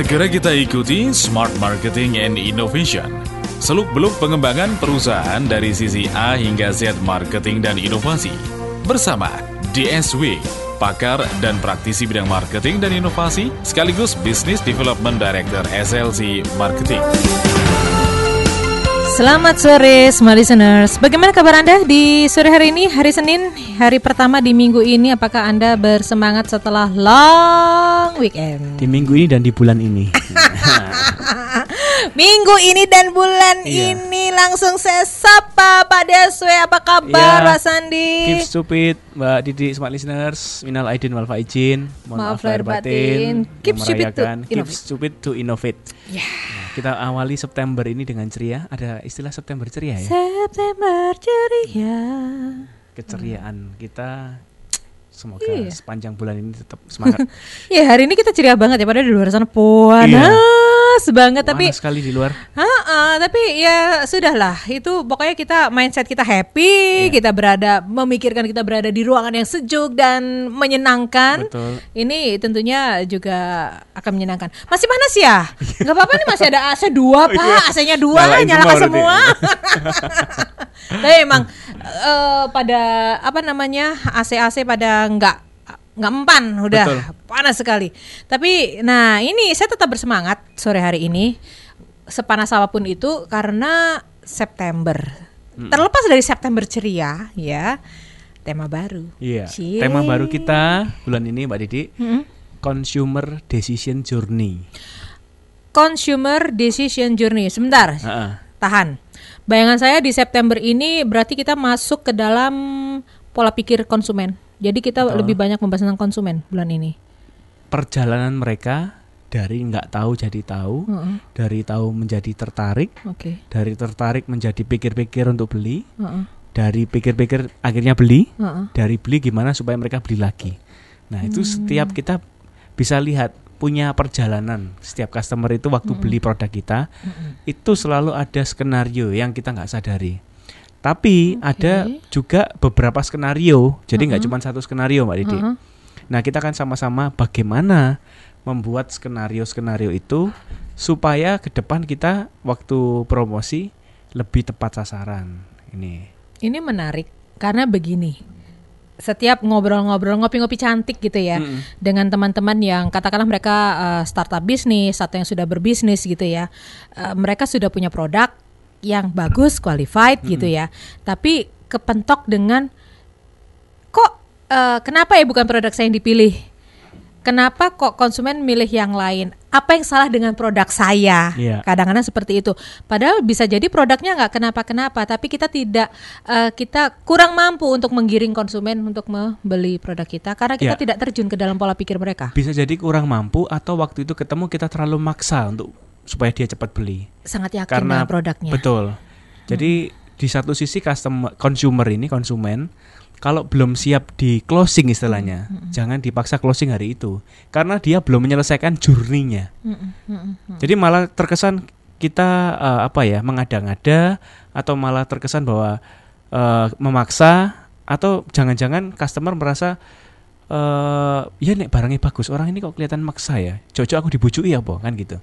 Segera kita ikuti Smart Marketing and Innovation. Seluk-beluk pengembangan perusahaan dari sisi A hingga Z marketing dan inovasi. Bersama DSW, pakar dan praktisi bidang marketing dan inovasi, sekaligus Business Development Director SLC Marketing. Selamat sore, semua listeners. Bagaimana kabar Anda di sore hari ini, hari Senin, hari pertama di minggu ini? Apakah Anda bersemangat setelah long weekend? Di minggu ini dan di bulan ini. minggu ini dan bulan Iya. ini langsung saya sapa Pak Deswe. Apa kabar, Iya. Pak Sandi? Keep stupid, Mbak Didi, smart listeners. Minal aidin wal faizin. Mohon Maaf lahir batin. batin. Keep stupid to. Keep innovate. stupid to innovate. Ya. Nah, kita awali September ini dengan ceria. Ada istilah September ceria ya. September ceria. Keceriaan kita semoga Iya. sepanjang bulan ini tetap semangat. Ya hari ini kita ceria banget ya Padahal di luar sana panas Iya. Banget tapi Panas sekali di luar. Ah, tapi ya sudahlah. Itu pokoknya kita mindset kita happy, Iya. kita berada memikirkan kita berada di ruangan yang sejuk dan menyenangkan. Betul. Ini tentunya juga akan menyenangkan. Masih panas ya? Gak apa-apa nih masih ada AC dua Oh, iya. pak, AC-nya dua, Nyalain nyalakan semua. Tapi emang eh, pada apa namanya AC AC pada nggak nggak mempan, udah Betul. panas sekali. Tapi nah ini saya tetap bersemangat sore hari ini sepanas apa pun itu karena September. Terlepas dari September ceria ya, tema baru. Iya. Cie. Tema baru kita bulan ini Mbak Didi, Mm-mm. Consumer Decision Journey. Consumer Decision Journey. Sebentar, Ah, ah. tahan. Bayangan saya di September ini berarti kita masuk ke dalam pola pikir konsumen. Jadi kita Betul. lebih banyak membahas tentang konsumen bulan ini. Perjalanan mereka dari nggak tahu jadi tahu, Heeh, dari tahu menjadi tertarik, Oke. dari tertarik menjadi pikir-pikir untuk beli, Heeh, dari pikir-pikir akhirnya beli, heeh. dari beli gimana supaya mereka beli lagi. Nah itu setiap kita bisa lihat punya perjalanan setiap customer itu waktu beli produk kita itu selalu ada skenario yang kita nggak sadari. Tapi ada juga beberapa skenario, jadi nggak cuma satu skenario mbak Didi. Heeh. Nah kita akan sama-sama bagaimana membuat skenario-skenario itu supaya ke depan kita waktu promosi lebih tepat sasaran. Ini. Ini menarik karena begini. Setiap ngobrol-ngobrol, ngopi-ngopi cantik gitu ya Mm-mm. dengan teman-teman yang katakanlah mereka uh, startup bisnis atau yang sudah berbisnis gitu ya. Uh, mereka sudah punya produk yang bagus, qualified gitu ya. Tapi kepentok dengan kok uh, kenapa ya bukan produk saya yang dipilih? Kenapa kok konsumen milih yang lain? Apa yang salah dengan produk saya? Iya. Kadang-kadang seperti itu. Padahal bisa jadi produknya nggak kenapa-kenapa, tapi kita tidak eh, kita kurang mampu untuk menggiring konsumen untuk membeli produk kita karena kita Iya. tidak terjun ke dalam pola pikir mereka. Bisa jadi kurang mampu atau waktu itu ketemu kita terlalu maksa untuk supaya dia cepat beli. Sangat yakin Karena produknya. Betul. Jadi di satu sisi customer consumer ini konsumen kalau belum siap di closing istilahnya, jangan dipaksa closing hari itu karena dia belum menyelesaikan journey-nya. Mm-mm, mm-mm, mm. Jadi malah terkesan kita eh, apa ya mengada-ngada atau malah terkesan bahwa eh, memaksa atau jangan-jangan customer merasa eh ya nek barangnya bagus orang ini kok kelihatan maksa ya. Cocok aku dibujuki ya apa kan gitu.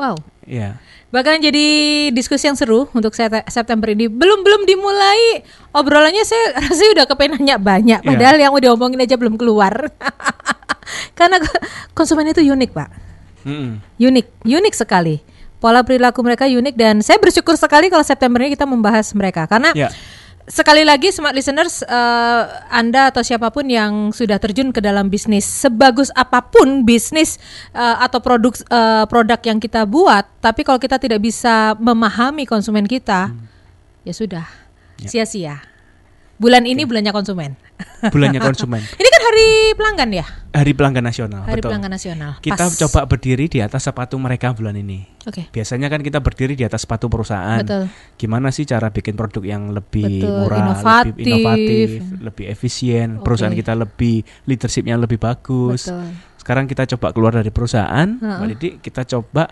Wow. Iya. Bakalan jadi diskusi yang seru untuk September ini. Belum belum dimulai obrolannya saya rasa udah kepengen nanya banyak. Iya. Padahal yang udah omongin aja belum keluar. Karena ko- konsumen itu unik pak, Mm-mm. unik, unik sekali. Pola perilaku mereka unik dan saya bersyukur sekali kalau September ini kita membahas mereka. Karena Ya. Sekali lagi smart listeners eh, Anda atau siapa pun yang sudah terjun ke dalam bisnis sebagus apa pun bisnis eh, atau produk eh, produk yang kita buat tapi kalau kita tidak bisa memahami konsumen kita ya sudah sia-sia. Bulan ini bulannya konsumen. Bulannya konsumen. ini hari pelanggan ya Hari pelanggan nasional. hari betul. pelanggan nasional Kita Pas. coba berdiri di atas sepatu mereka bulan ini. oke Biasanya kan kita berdiri di atas sepatu perusahaan. betul Gimana sih cara bikin produk yang lebih Betul, murah, inovatif. lebih inovatif, lebih efisien, Oke. perusahaan kita lebih leadershipnya lebih bagus. betul Sekarang kita coba keluar dari perusahaan. Mbak Didi, kita coba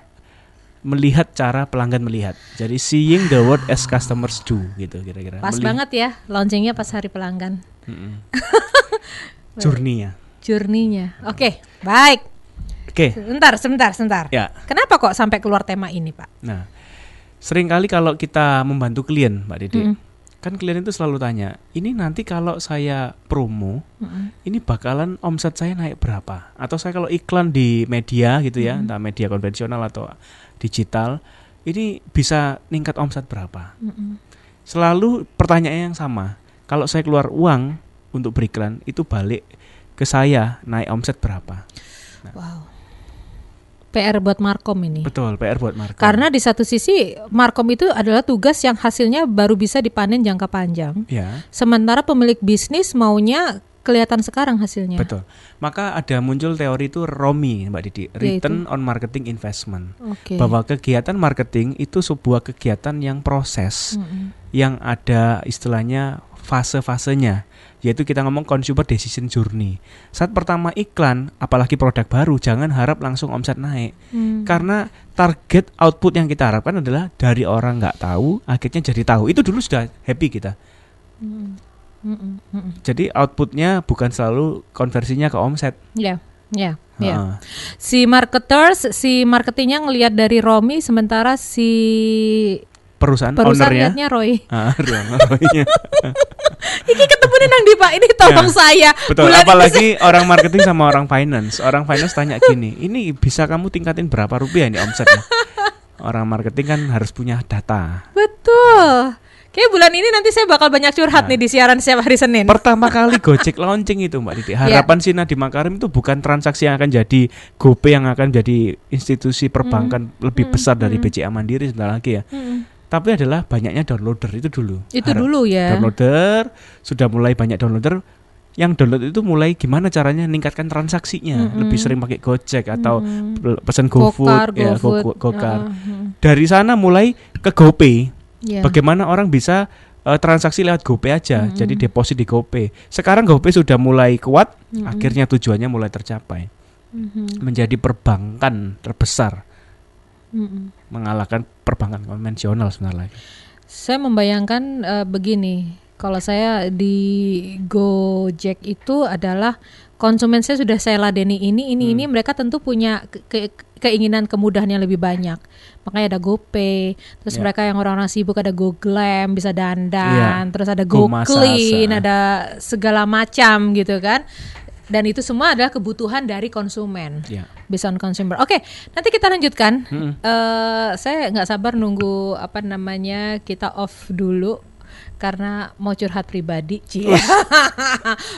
melihat cara pelanggan melihat. Jadi seeing the world as customers do gitu kira-kira. pas Melihat- banget ya launchingnya pas hari pelanggan. Journey ya. journey-nya oke baik Oke. Sebentar, sebentar, sebentar. Ya. Kenapa kok sampai keluar tema ini, Pak? Nah, sering kali kalau kita membantu klien, Mbak Didi, Mm. kan klien itu selalu tanya, ini nanti kalau saya promo, Mm-mm. ini bakalan omset saya naik berapa? Atau saya kalau iklan di media gitu ya, entah media konvensional atau digital, ini bisa ningkat omset berapa? Mm-mm. Selalu pertanyaan yang sama. Kalau saya keluar uang untuk beriklan, itu balik ke saya naik omset berapa? Wow. PR buat Markom ini. Betul, PR buat market. Karena di satu sisi Markom itu adalah tugas yang hasilnya baru bisa dipanen jangka panjang. ya, Sementara pemilik bisnis maunya kelihatan sekarang hasilnya. betul. Maka ada muncul teori itu ROMI, Mbak Didi, Return on Marketing Investment. Oke. Bahwa kegiatan marketing itu sebuah kegiatan yang proses, Mm-mm. yang ada istilahnya fase-fasenya, yaitu kita ngomong consumer decision journey. Saat pertama iklan, apalagi produk baru, jangan harap langsung omset naik. Hmm. Karena target output yang kita harapkan adalah dari orang nggak tahu, akhirnya jadi tahu. Itu dulu sudah happy kita. Mm-mm. Mm-mm. Mm-mm. Jadi outputnya bukan selalu konversinya ke omset. Ya, ya, ya. Heeh. Si marketers, si marketingnya ngelihat dari Romi, sementara si Perusahaan, perusahaan ownernya, Roy. ah. Iki ketemu nih nang di Pak, ini tolong Ya, saya. Betul, Bulan ini apalagi orang marketing sama orang finance. Orang finance tanya gini, ini bisa kamu tingkatin berapa rupiah ini omsetnya? Orang marketing kan harus punya data. Betul. Kayak bulan ini nanti saya bakal banyak curhat Nah. nih di siaran setiap hari Senin. Pertama kali Gojek launching itu Mbak Didi. Harapan Sina di Makarim itu bukan transaksi yang akan jadi GoPay yang akan jadi institusi perbankan lebih besar dari BCA Mandiri sebentar lagi ya. Mm. Tapi adalah banyaknya downloader itu dulu. Itu Harap- dulu ya. Downloader sudah mulai banyak downloader. Yang download itu mulai gimana caranya meningkatkan transaksinya, Mm-mm. lebih sering pakai Gojek atau Mm. pe- pesan GoFood, ya, GoFood. Go- Gokar. Ah, mm. Dari sana mulai ke GoPay. Ya. Bagaimana orang bisa eh, transaksi lewat GoPay aja, Mm-mm. jadi deposit di GoPay. Sekarang GoPay sudah mulai kuat, Mm-mm. akhirnya tujuannya mulai tercapai, Mhm. menjadi perbankan terbesar, Mm-mm. mengalahkan perbankan konvensional sebenarnya. Saya membayangkan eh, begini, kalau saya di Gojek itu adalah konsumen saya sudah saya ladeni ini, ini, ini, mereka tentu punya ke- ke- keinginan kemudahan yang lebih banyak. Makanya ada GoPay, terus Ya. mereka yang orang-orang sibuk ada GoGlam, bisa dandan, Iya. terus ada Go GoClean, Masasa. ada segala macam gitu kan. Dan itu semua adalah kebutuhan dari konsumen Ya. based on consumer. Oke, nanti kita lanjutkan. Mm-mm. Eh, saya nggak sabar nunggu apa namanya kita off dulu karena mau curhat pribadi, Cie.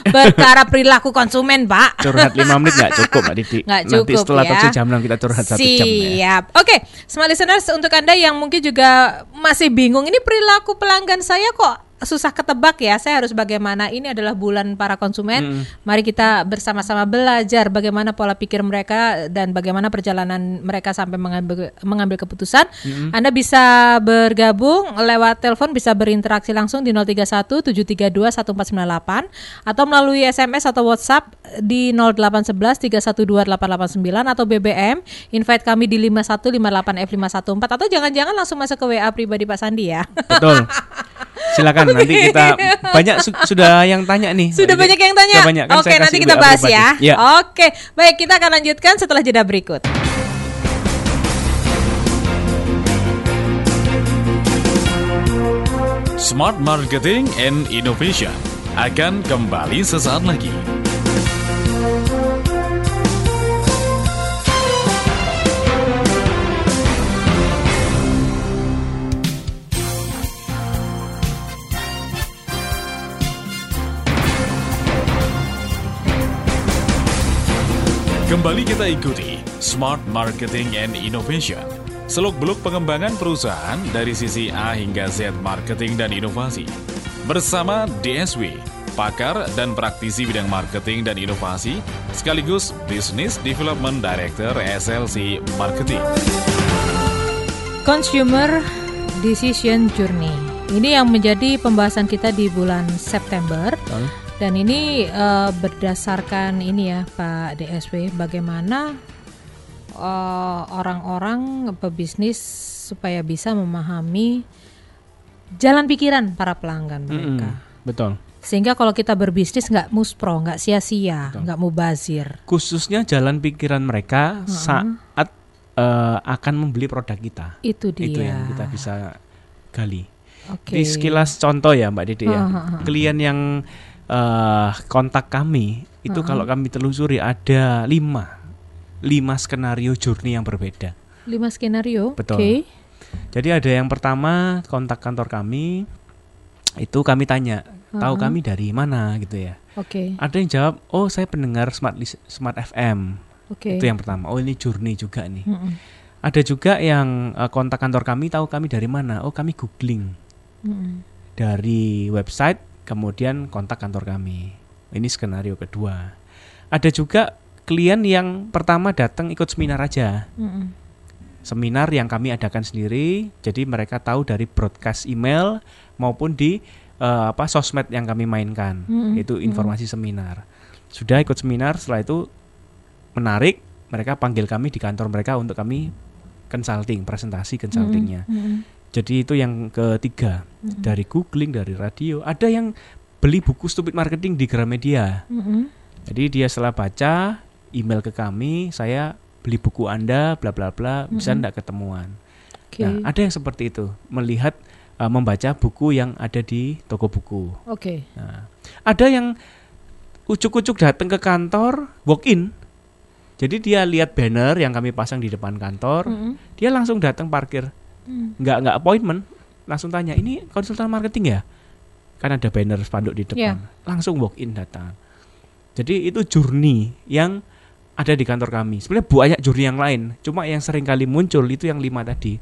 Perkara perilaku konsumen, Pak. Curhat 5 menit nggak cukup Mbak Didi. Nggak Nanti cukup setelah ya. jam 6 kita curhat satu jam ya. Siap. Oke, smart listeners untuk Anda yang mungkin juga masih bingung ini perilaku pelanggan saya kok susah ketebak ya. Saya harus bagaimana? Ini adalah bulan para konsumen. Mari kita bersama-sama belajar bagaimana pola pikir mereka dan bagaimana perjalanan mereka sampai mengambil mengambil keputusan. Anda bisa bergabung lewat telepon bisa berinteraksi langsung di 031 732 1498 atau melalui SMS atau WhatsApp di 0811 312 889 atau BBM invite kami di 5158 F514 atau jangan-jangan langsung masuk ke WA pribadi Pak Sandi ya. Betul. Silakan nanti kita banyak su- sudah yang tanya nih. Sudah banyak yang tanya. Sudah banyak, kan Oke, saya nanti kita bahas pribadi. ya. Ya. Oke, baik kita akan lanjutkan setelah jeda berikut. Smart Marketing and Innovation akan kembali sesaat lagi. Kembali kita ikuti Smart Marketing and Innovation. Seluk-beluk pengembangan perusahaan dari sisi A hingga Z marketing dan inovasi. Bersama DSW, pakar dan praktisi bidang marketing dan inovasi, sekaligus Business Development Director SLC Marketing. Consumer Decision Journey. Ini yang menjadi pembahasan kita di bulan September. Dan ini eh, berdasarkan ini ya Pak DSW bagaimana eh, orang-orang pebisnis supaya bisa memahami jalan pikiran para pelanggan mereka. Mm-mm, Betul. Sehingga kalau kita berbisnis nggak muspro, nggak sia-sia, nggak mubazir. Khususnya jalan pikiran mereka saat eh, akan membeli produk kita. Itu dia. Itu yang kita bisa gali. Oke. Di sekilas contoh ya Mbak Didi ya. Ha. Klien yang eh, kontak kami itu kalau kami telusuri ada lima lima skenario journey yang berbeda. Lima skenario. Betul. Oke. Jadi ada yang pertama kontak kantor kami itu kami tanya tahu kami dari mana gitu ya. Oke. Ada yang jawab oh saya pendengar smart smart FM Oke. itu yang pertama. Oh ini journey juga nih. Mm-mm. Ada juga yang eh, kontak kantor kami tahu kami dari mana. Oh kami googling Mm-mm. dari website kemudian kontak kantor kami. Ini skenario kedua. Ada juga klien yang pertama datang ikut seminar aja. Mm-mm. Seminar yang kami adakan sendiri, jadi mereka tahu dari broadcast email maupun di eh, apa sosmed yang kami mainkan. Mm-mm. Itu informasi seminar. Sudah ikut seminar, setelah itu menarik, mereka panggil kami di kantor mereka untuk kami consulting, presentasi consultingnya. Mm-mm. Jadi itu yang ketiga dari googling, dari radio. Ada yang beli buku stupid marketing di Gramedia. Mm-mm. Jadi dia setelah baca email ke kami, saya beli buku anda, bla bla bla, bisa Mm-mm. ndak ketemuan. Oke. Nah ada yang seperti itu, melihat uh, membaca buku yang ada di toko buku. Oke. Nah, ada yang ucuk-ucuk datang ke kantor, walk in. Jadi dia lihat banner yang kami pasang di depan kantor, Mm-mm. dia langsung datang parkir Mm. nggak nggak appointment langsung tanya ini konsultan marketing ya kan ada banner spanduk di depan Iya. langsung walk in datang jadi itu journey yang ada di kantor kami sebenarnya banyak journey yang lain cuma yang sering kali muncul itu yang lima tadi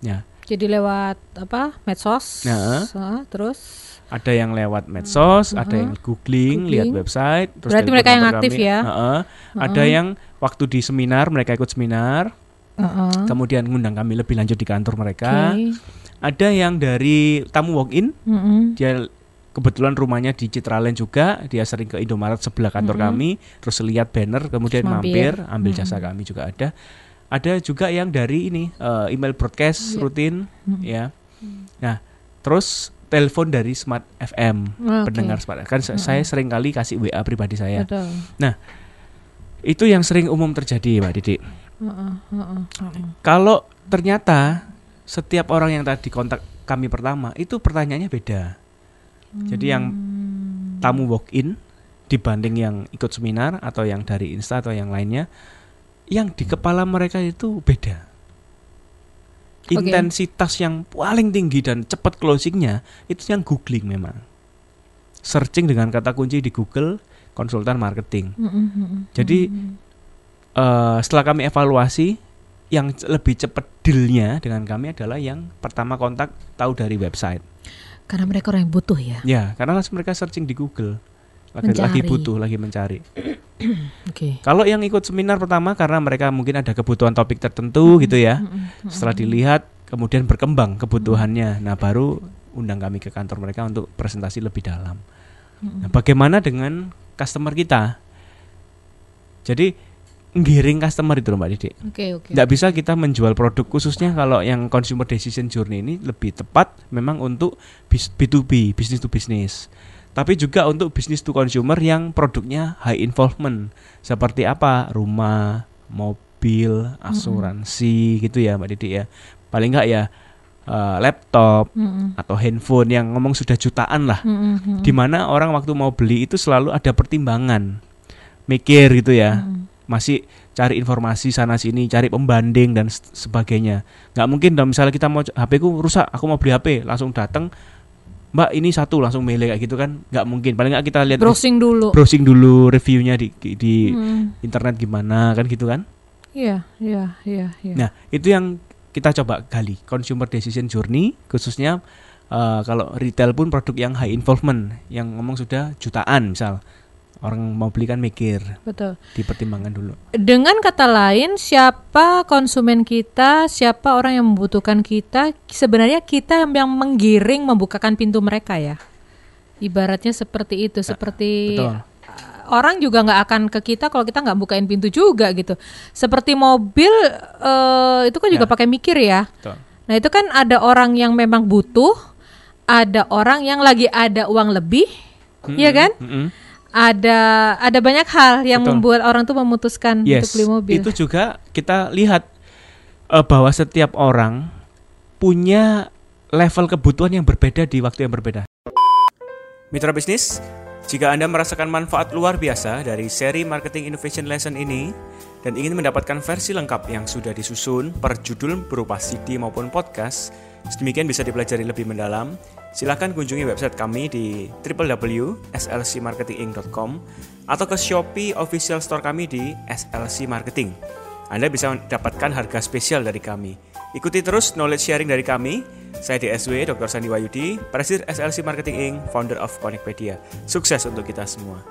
ya Jadi lewat apa? Medsos. Nah. Ah, terus ada yang lewat medsos ada yang googling, lihat Googling. website terus Berarti mereka yang aktif kami. ya? Heeh. ada yang waktu di seminar mereka ikut seminar Heeh. kemudian ngundang kami lebih lanjut di kantor mereka Oke. ada yang dari tamu walk in Mm-mm. dia kebetulan rumahnya di Citraland juga dia sering ke Indomaret sebelah kantor kami terus lihat banner kemudian mampir, mampir. ambil jasa kami juga ada ada juga yang dari ini eh, email broadcast Iya. rutin ya nah terus telepon dari Smart FM Oke. pendengar Smart kan sa- saya sering kali kasih WA pribadi saya Betul. itu yang sering umum terjadi Mbak Didi Kalau ternyata setiap orang yang tadi kontak kami pertama itu pertanyaannya beda jadi yang Hmm. tamu walk in dibanding yang ikut seminar atau yang dari Insta atau yang lainnya yang di kepala mereka itu beda. Intensitas yang paling tinggi dan cepat closingnya itu yang googling memang. Searching dengan kata kunci di Google konsultan marketing. Mm-mm, mm-mm. Jadi eh, setelah kami evaluasi yang lebih cepat dealnya dengan kami adalah yang pertama kontak tahu dari website. Karena mereka orang yang butuh ya. Ya, karena langsung mereka searching di Google. Lagi, lagi butuh, lagi mencari. Oke. Kalau yang ikut seminar pertama karena mereka mungkin ada kebutuhan topik tertentu gitu ya. Mm-mm. Setelah dilihat kemudian berkembang kebutuhannya. Nah, baru undang kami ke kantor mereka untuk presentasi lebih dalam. Nah, bagaimana dengan customer kita? Jadi ngiring customer itu loh Mbak Didi. Oke, oke. Nggak bisa kita menjual produk khususnya kalau yang consumer decision journey ini lebih tepat memang untuk bis- B2B, business to business. Tapi juga untuk business to consumer yang produknya high involvement. Seperti apa? Rumah, mobil, asuransi gitu ya Mbak Didi ya. Paling nggak ya eh, laptop Mm-mm. atau handphone yang ngomong sudah jutaan lah. Mm-mm, mm-mm. Di mana orang waktu mau beli itu selalu ada pertimbangan. Mikir gitu ya Mm-mm. Masih cari informasi sana sini, cari pembanding dan sebagainya. Nggak mungkin dong misalnya kita mau HP ku rusak, aku mau beli HP, langsung datang, Mbak ini satu langsung milih kayak gitu kan? Nggak mungkin. Paling nggak kita lihat Browsing dulu. browsing dulu reviewnya di di Mm. internet gimana kan gitu kan? Iya, iya, iya, iya. Nah itu yang kita coba gali consumer decision journey khususnya eh, kalau retail pun produk yang high involvement yang ngomong sudah jutaan misal orang mau beli kan mikir Betul. dipertimbangkan dulu. Dengan kata lain, siapa konsumen kita, siapa orang yang membutuhkan kita, sebenarnya kita yang menggiring membukakan pintu mereka ya. Ibaratnya seperti itu, seperti betul. uh, orang juga nggak akan ke kita kalau kita nggak bukain pintu juga gitu. Seperti mobil uh, itu kan juga Ya. pakai mikir ya. Betul. Nah itu kan ada orang yang memang butuh, ada orang yang lagi ada uang lebih, ya kan? Mm-mm. Ada ada banyak hal yang Betul. membuat orang tuh memutuskan untuk Yes, beli mobil. itu juga kita lihat eh, bahwa setiap orang punya level kebutuhan yang berbeda di waktu yang berbeda. Mitra bisnis, jika Anda merasakan manfaat luar biasa dari seri Marketing Innovation Lesson ini dan ingin mendapatkan versi lengkap yang sudah disusun per judul berupa CD maupun podcast, sedemikian bisa dipelajari lebih mendalam, silakan kunjungi website kami di www.slcmarketinginc.com atau ke Shopee official store kami di SLC Marketing. Anda bisa mendapatkan harga spesial dari kami. Ikuti terus knowledge sharing dari kami. Saya DSW Dr. Sandi Wayudi, Presiden SLC Marketing Inc., founder of Connectpedia. Sukses untuk kita semua.